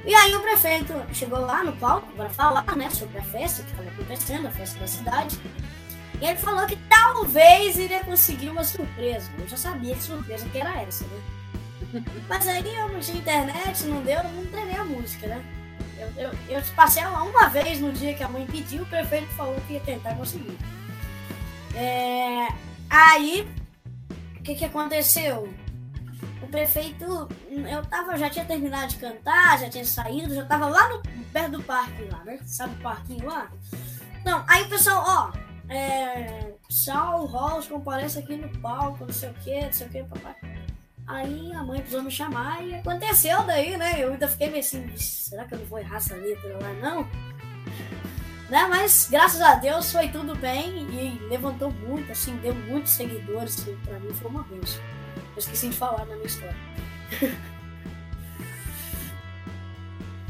D: E aí o prefeito chegou lá no palco para falar, né, sobre a festa que estava acontecendo, a festa da cidade. E ele falou que talvez iria conseguir uma surpresa. Eu já sabia que surpresa que era essa, né? (laughs) Mas aí eu não tinha internet, não deu, não treinei a música, né? Eu, eu, eu passei lá uma vez no dia que a mãe pediu, o prefeito falou que ia tentar conseguir. É, aí, o que, que aconteceu? Prefeito, eu tava, já tinha terminado de cantar, já tinha saído, já tava lá no, perto do parque lá, né? Sabe o parquinho lá? Não, aí o pessoal, ó, é, Saul Ross comparece aqui no palco, não sei o que, não sei o que, papai. Aí a mãe precisou me chamar e aconteceu daí, né? Eu ainda fiquei meio assim, será que eu não vou errar essa letra lá, não? Né? Mas graças a Deus foi tudo bem e levantou muito, assim, deu muitos seguidores. Assim, pra mim foi uma bênção. Eu esqueci de falar na minha história. (laughs)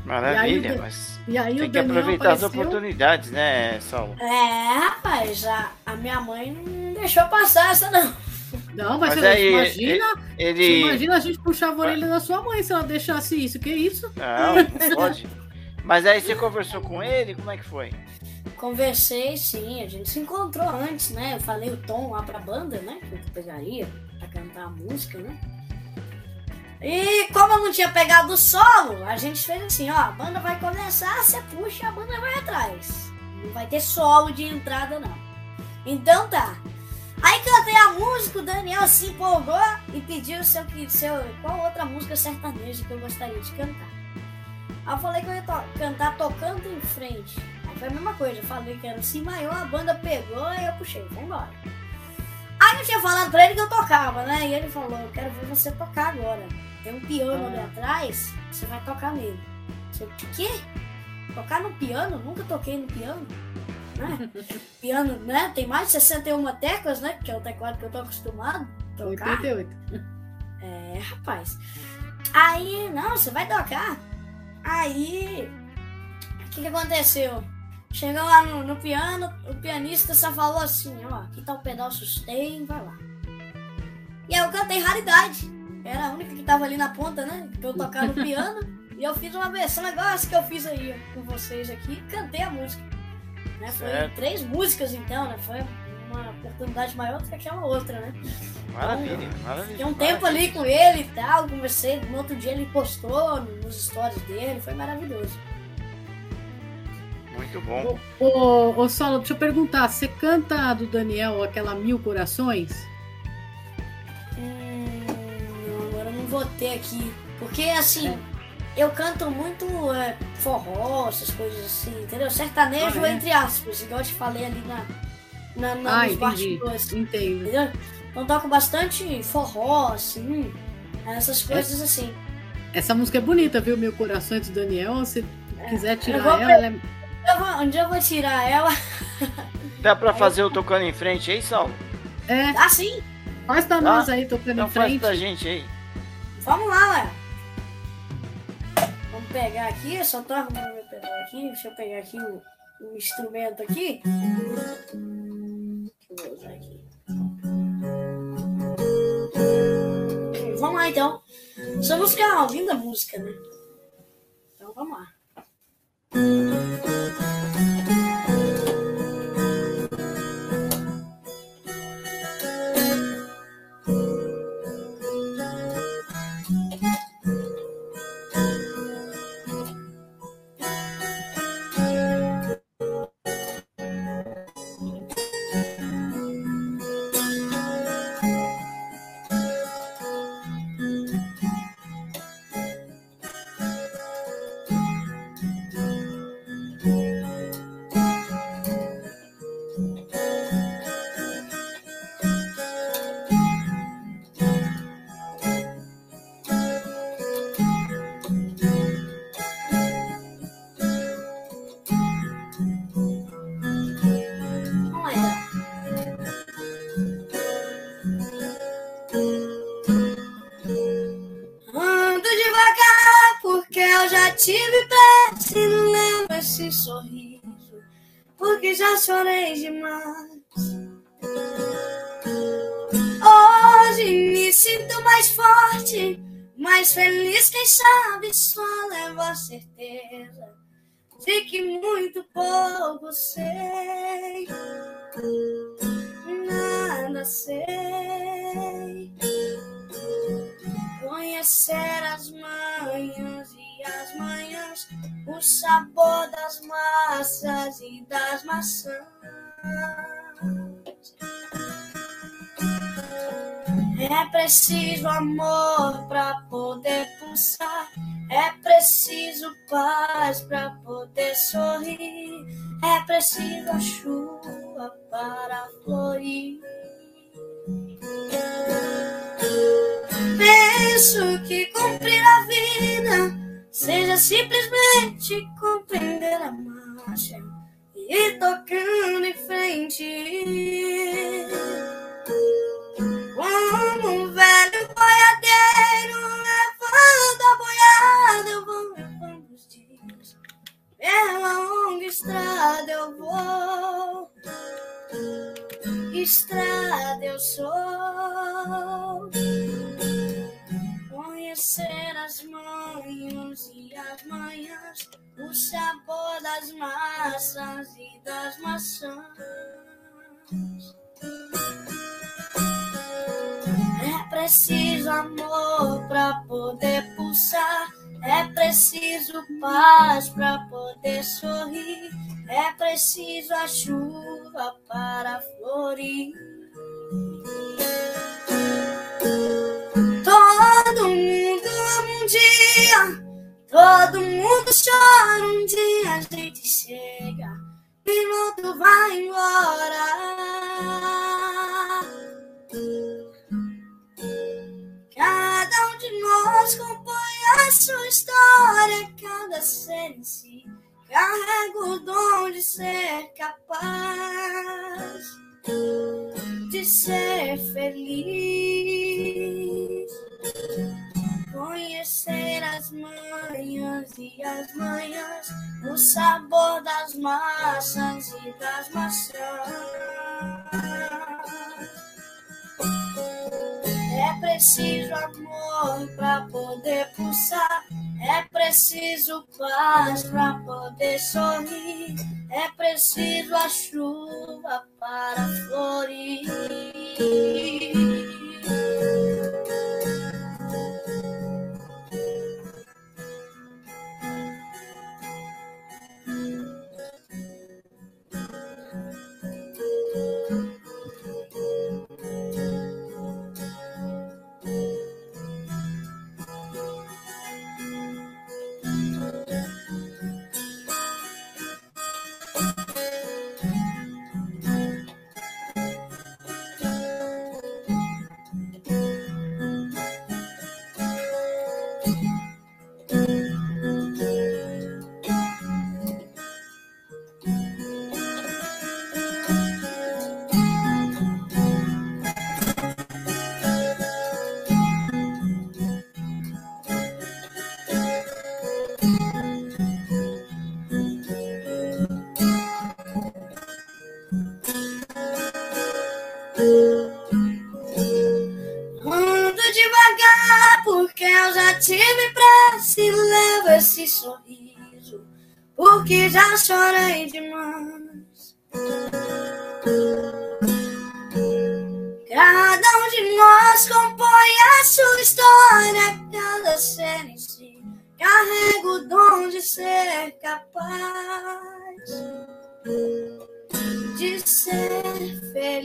B: Maravilha,
C: e aí,
B: mas
C: e aí
B: tem que aproveitar apareceu... as oportunidades, né, Saulo?
D: É, rapaz, a, a minha mãe não deixou passar essa não.
C: Não, mas, mas você aí, imagina, ele... Imagina a gente puxar a orelha da sua mãe se ela deixasse isso. Que isso?
B: Não, não pode. (laughs) Mas aí você conversou com ele? Como é que foi?
D: Conversei, sim. A gente se encontrou antes, né? Eu falei o tom lá pra banda, né? Que eu pegaria pra cantar a música, né? E como eu não tinha pegado o solo, a gente fez assim, ó, a banda vai começar, você puxa, a banda vai atrás. Não vai ter solo de entrada, não. Então tá. Aí cantei a música, o Daniel se empolgou e pediu seu, seu, qual outra música sertaneja que eu gostaria de cantar. Aí eu falei que eu ia to cantar tocando em frente. Foi a mesma coisa, eu falei que era si maior, a banda pegou e eu puxei, foi embora. Aí eu tinha falado pra ele que eu tocava, né? E ele falou, eu quero ver você tocar agora. Tem um piano ali atrás, você vai tocar nele. Eu, quê? Tocar no piano? Nunca toquei no piano. Né? (laughs) piano, né? Tem mais de 61 teclas, né? Que é o teclado que eu tô acostumado a tocar.
C: 88.
D: É, rapaz. Aí, não, você vai tocar. Aí, o que, que aconteceu? Chegou lá no, no, piano, o pianista só falou assim, ó, aqui tá o pedal sustain, vai lá. E aí eu cantei raridade. Era a única que tava ali na ponta, né? Pra eu tocar no piano. (laughs) e eu fiz uma versão igual essa que eu fiz aí com vocês aqui. Cantei a música. Né? Foi três músicas então, né? Foi uma oportunidade maior do que aquela outra, né?
B: Maravilha, então, maravilha.
D: Fiquei um tempo ali com ele e tal, conversei. No outro dia ele postou nos stories dele, foi maravilhoso.
B: Muito bom.
C: Ô, ô, ô Solo, deixa eu perguntar, você canta do Daniel aquela Mil Corações?
D: Hum, não, agora eu não vou ter aqui. Porque assim, é. eu canto muito é, forró, essas coisas assim, entendeu? Sertanejo, ah, é? entre aspas, igual eu te falei ali na, na, na
C: ah, nos bastidores. Entendo. Entendeu?
D: Então toco bastante forró, assim, essas coisas é. assim.
C: Essa música é bonita, viu? Mil Corações do Daniel. Se é. quiser tirar ela, ela é...
D: eu vou, dia eu vou tirar ela.
B: Dá pra fazer o tocando em frente aí, Sal?
C: É.
D: Ah, sim.
C: Faz pra nós aí, tocando então em frente.
B: Faz pra gente aí.
D: Vamos lá, ué. Vamos pegar aqui, eu só tô arrumando meu pedal aqui. Deixa eu pegar aqui o, o instrumento aqui. Que eu vou usar aqui. Vamos lá então. Essa música é uma linda música, né? Então vamos lá. Chorei mais feliz, quem sabe só levo a certeza de que muito pouco sei. Nada sei. Conhecer as manhãs e as manhãs o sabor das massas e das maçãs. É preciso amor para poder pulsar, é preciso paz para poder sorrir, é preciso chuva para florir. Penso que cumprir a vida Seja simplesmente compreender a marcha e ir tocando em frente. Como um velho boiadeiro levando a boiada, eu vou levando os dias. Pela longa estrada eu vou, estrada eu sou conhecer as manhãs e as manhãs, o sabor das massas e das preciso amor para poder pulsar, é preciso paz para poder sorrir, é preciso a chuva para florir. Todo mundo um dia. Todo mundo chora, um dia. A gente chega, piloto vai embora. Cada um de nós compõe a sua história, cada ser em si carrega o dom de ser capaz de ser feliz. Conhecer as manhas e as manhãs, o sabor das massas e das maçãs. Preciso amor para poder pulsar. É preciso paz para poder sorrir. É preciso a chuva para florir.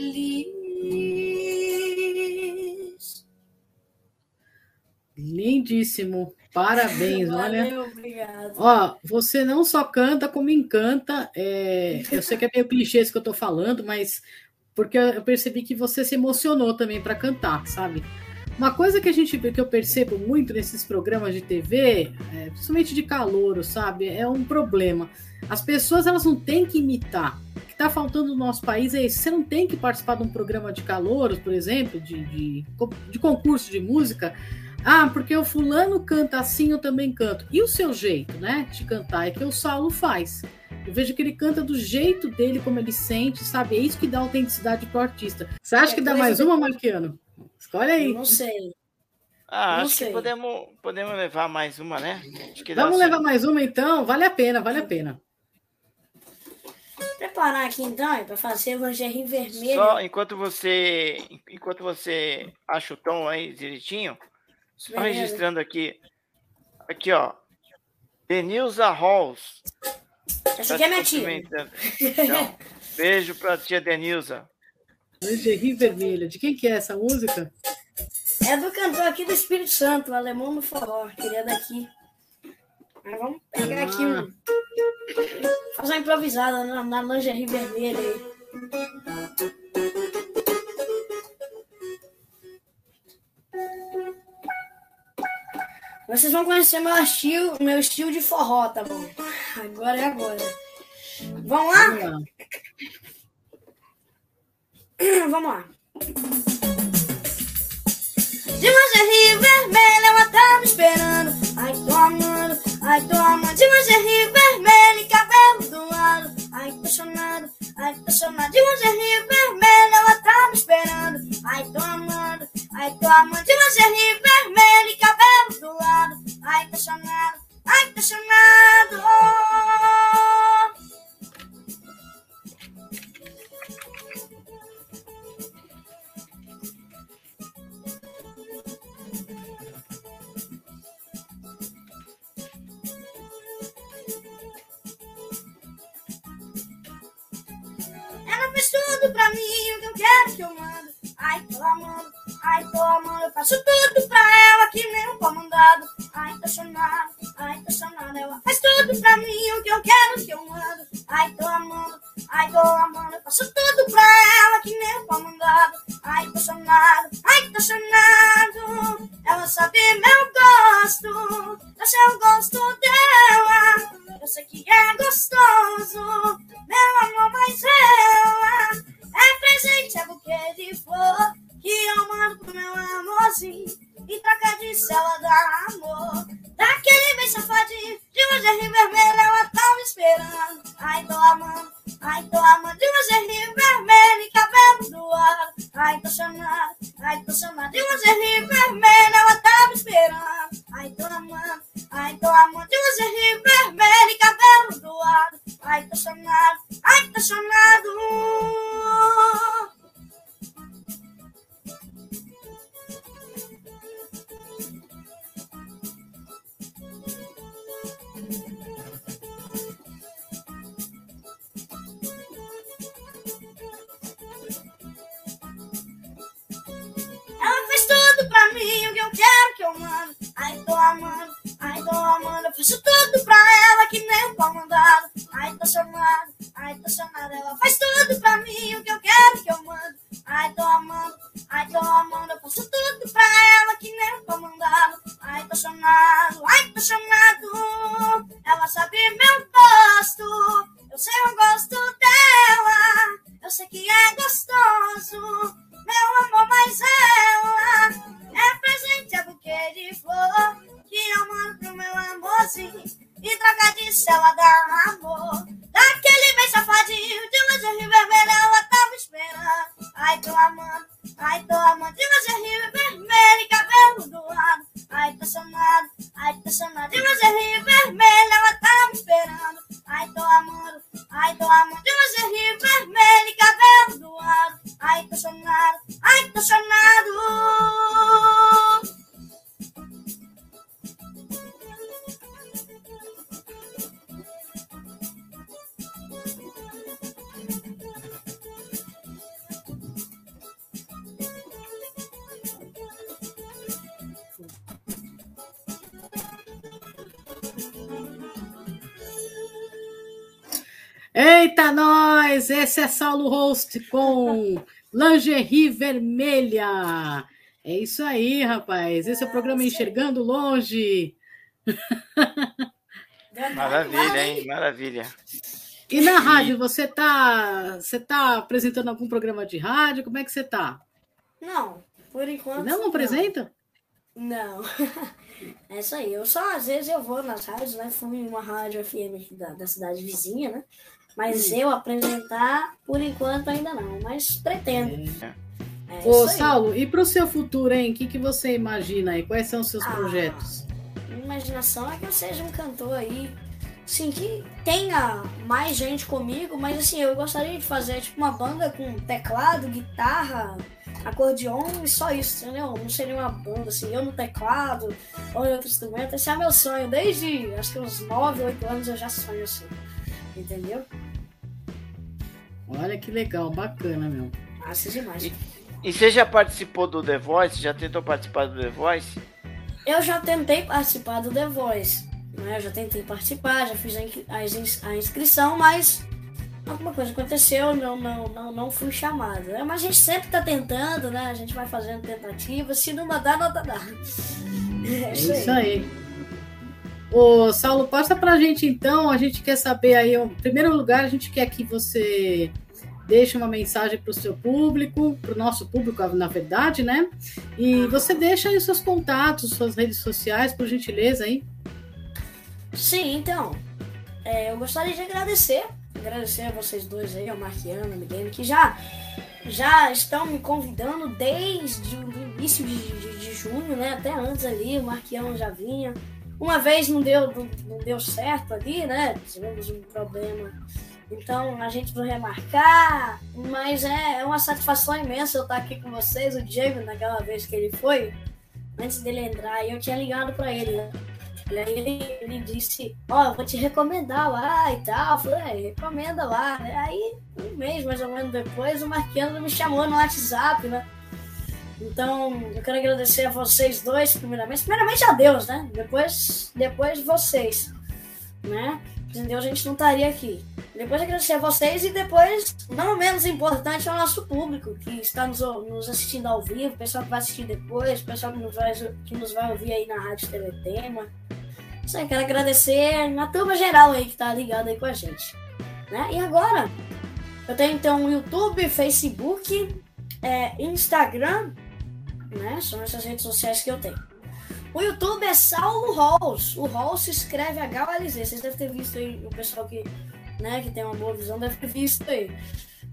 D: Feliz.
C: Lindíssimo. Parabéns, olha.
D: Valeu, obrigado.
C: Ó, você não só canta, como encanta. É, eu sei que é meio clichê isso que eu tô falando, mas porque eu percebi que você se emocionou também para cantar, sabe? Uma coisa que a gente que eu percebo muito nesses programas de TV, é, principalmente de calouro, sabe? É um problema. As pessoas elas não têm que imitar. O que está faltando no nosso país é isso. Você não tem que participar de um programa de calouros, por exemplo, de, de, de concurso de música. Ah, porque o fulano canta assim, eu também canto. E o seu jeito, né, de cantar é que o Saulo faz. Eu vejo que ele canta do jeito dele, como ele sente, sabe? É isso que dá autenticidade pro artista. Você acha
D: É
C: que dá
D: coisa
C: mais
D: de-
C: uma, Marquiano? Escolhe aí.
D: Não sei.
B: Ah,
D: Não
B: acho
D: sei.
B: que podemos, podemos levar mais uma, né? Acho que dá
C: Vamos
B: certo.
C: levar mais uma então? Vale a pena, vale a pena.
D: Preparar aqui então para fazer o lingerie vermelho.
B: Só enquanto você, enquanto você acha o tom aí direitinho, só
D: Beleza.
B: registrando aqui, aqui ó, Denilza Halls.
D: Essa aqui é minha tia.
B: Então, (laughs) beijo pra tia Denilza.
C: Lingerie vermelha. De quem que é essa música?
D: É do cantor aqui do Espírito Santo, o alemão no forró, queria daqui. Mas vamos pegar aqui um. Fazer uma improvisada na, na lingerie vermelha aí. Vocês vão conhecer meu estilo, meu estilo de forró, tá bom? Agora é agora. Vamos lá?
C: Vamos lá. (clears throat)
D: Vamos lá. De lingerie vermelha, ela tá me esperando. Ai, tô amando, ai, tô amando. De lingerie vermelha e cabelo do lado. Ai, chorando, ai, chorando. De lingerie vermelha, ela tá me esperando. Ai, tô amando, ai, tô amando. De lingerie vermelha e cabelo do lado. Ai, chorando, ai, tô chorando. Fez tudo
C: Com lingerie vermelha. É isso aí, rapaz. Esse é o programa Enxergando Longe.
B: Maravilha, hein? Maravilha.
C: E na rádio, você tá, você tá apresentando algum programa de rádio? Como é que você tá?
D: Não, por enquanto.
C: Não, não apresenta?
D: Não. (laughs) É isso aí. Eu só, às vezes, eu vou nas rádios, né? Fui em uma rádio FM aqui da, da cidade vizinha, né? Mas eu apresentar, por enquanto, ainda não. Mas pretendo. É
C: Ô,
D: isso aí.
C: Saulo, e para o seu futuro, hein? O que, que você imagina aí? Quais são os seus
D: Ah.
C: projetos?
D: Minha imaginação é que eu seja um cantor aí, assim, que tenha mais gente comigo, mas assim, eu gostaria de fazer tipo uma banda com teclado, guitarra, acordeon e só isso, entendeu? Não seria uma banda assim, eu no teclado ou em outro instrumento. Esse é meu sonho, desde acho que uns 9, 8 anos eu já sonho assim, entendeu?
C: Olha que legal, bacana, meu.
D: Massa demais.
B: E você já participou do The Voice? Já tentou participar do The Voice?
D: Eu já tentei participar do The Voice, né? Eu já tentei participar, já fiz a, a ins- a inscrição, mas alguma coisa aconteceu, não, não, não, não fui chamado. Né? Mas a gente sempre tá tentando, né? A gente vai fazendo tentativas, se não dá, não dá. (laughs) É
C: É
D: isso aí.
C: isso aí. Ô, Saulo, passa pra gente então. A gente quer saber aí, em primeiro lugar, a gente quer que você deixe uma mensagem para o seu público, para o nosso público, na verdade, né? E você deixa aí os seus contatos, suas redes sociais, por gentileza aí.
D: Sim, então, é, eu gostaria de agradecer, agradecer a vocês dois aí, ao Marquiano, ao Miguel, que já, já estão me convidando desde o início de, de, de junho, né? Até antes ali, o Marquiano já vinha. Uma vez não deu, não, não deu certo ali, né? Tivemos um problema. Então a gente vai remarcar, mas é, é uma satisfação imensa eu estar aqui com vocês. O Diego, naquela vez que ele foi, antes dele entrar, eu tinha ligado para ele, né? E aí ele, ele disse, ó, eu vou te recomendar lá e tal. Eu falei, é, recomenda lá? Aí, um mês mais ou menos depois, o Marquiano me chamou no WhatsApp, né? Então, eu quero agradecer a vocês dois, primeiramente. Primeiramente a Deus, né? Depois, depois vocês. né? Sem Deus a gente não estaria aqui. Depois agradecer a vocês e depois, não menos importante, ao nosso público que está nos, nos assistindo ao vivo, o pessoal que vai assistir depois, o pessoal que nos vai, que nos vai ouvir aí na Rádio TV Tema. Isso aí, quero agradecer na turma geral aí que está ligado aí com a gente. Né? E agora, eu tenho então YouTube, Facebook, é, Instagram, né? São essas redes sociais que eu tenho. O YouTube é Saulo Halls. O Halls se escreve H-O-L-Z. Vocês devem ter visto aí, o pessoal que, né, que tem uma boa visão deve ter visto aí.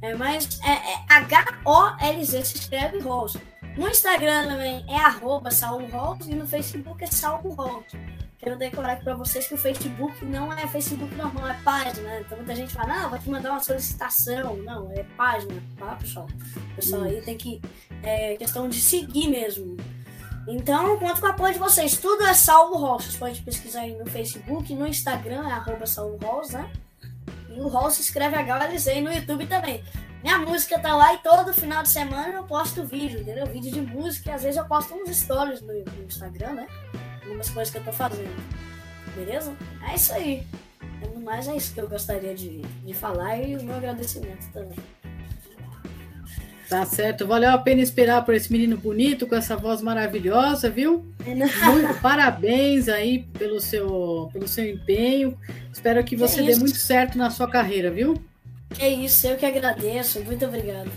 D: É, mas é, é H-O-L-Z se escreve Halls. No Instagram também é arroba e no Facebook é Saulo. Quero decorar aqui para vocês que o Facebook não é Facebook normal, é página. Então muita gente fala, não, vou te mandar uma solicitação. Não, é página, tá, pessoal? Pessoal aí tem que. É questão de seguir mesmo. Então, conto com o apoio de vocês. Tudo é Saulo Ross. Vocês podem pesquisar aí no Facebook, no Instagram, é arroba Ross, né? E o Ross se escreve HLZ no YouTube também. Minha música tá lá e todo final de semana eu posto vídeo, entendeu? Vídeo de música e às vezes eu posto uns stories no, no Instagram, né? Algumas coisas que eu tô fazendo. Beleza? É isso aí. No mais, é isso que eu gostaria de, de falar e o meu agradecimento também.
C: Tá certo. Valeu a pena esperar por esse menino bonito com essa voz maravilhosa, viu? Muito parabéns aí pelo seu, pelo seu empenho. Espero que você que dê muito certo na sua carreira, viu?
D: É isso, eu que agradeço. Muito obrigado.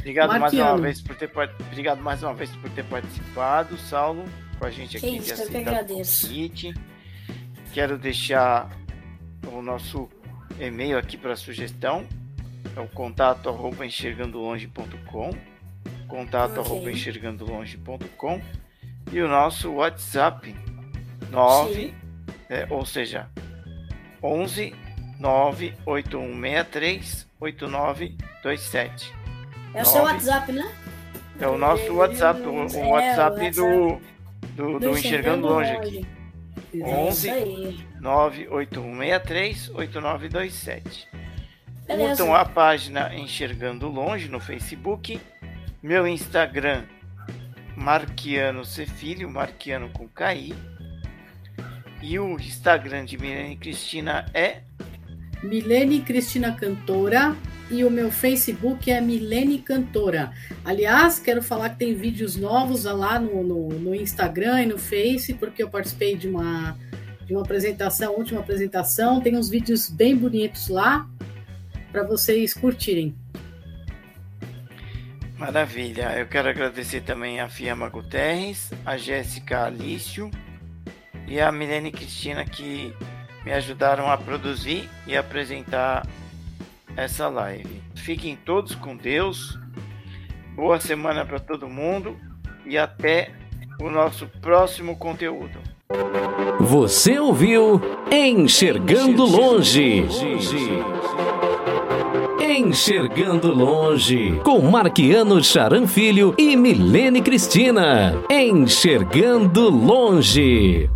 B: Obrigado mais uma vez por ter obrigado mais uma vez por ter participado, Saulo, com a gente aqui.
D: Que isso, eu que agradeço. Convite.
B: Quero deixar o nosso e-mail aqui para sugestão é o contato arroba enxergandolonge.com contato okay. arroba enxergandolonge.com e o nosso WhatsApp 9 é, ou seja 11 98163 8927
D: é o seu WhatsApp, né?
B: É o nosso WhatsApp, o, o é, WhatsApp do, do, do, Enxergando Longe aqui. 11 98163 8927. Beleza. Curtam a página Enxergando Longe no Facebook. Meu Instagram, Marquiano Cefilho, Marquiano com KI. E o Instagram de Milene Cristina é
C: Milene Cristina Cantora e o meu Facebook é Milene Cantora. Aliás, quero falar que tem vídeos novos lá no, no, no, Instagram e no Face, porque eu participei de uma, de uma apresentação, última apresentação. Tem uns vídeos bem bonitos lá para vocês curtirem.
B: Maravilha. Eu quero agradecer também a Fiamma Guterres, a Jéssica Alício e a Milene Cristina que me ajudaram a produzir e apresentar essa live. Fiquem todos com Deus. Boa semana para todo mundo e até o nosso próximo conteúdo.
A: Você ouviu Enxergando Longe. Enxergando Longe, com Marquiano Charan Filho e Milene Cristina. Enxergando Longe.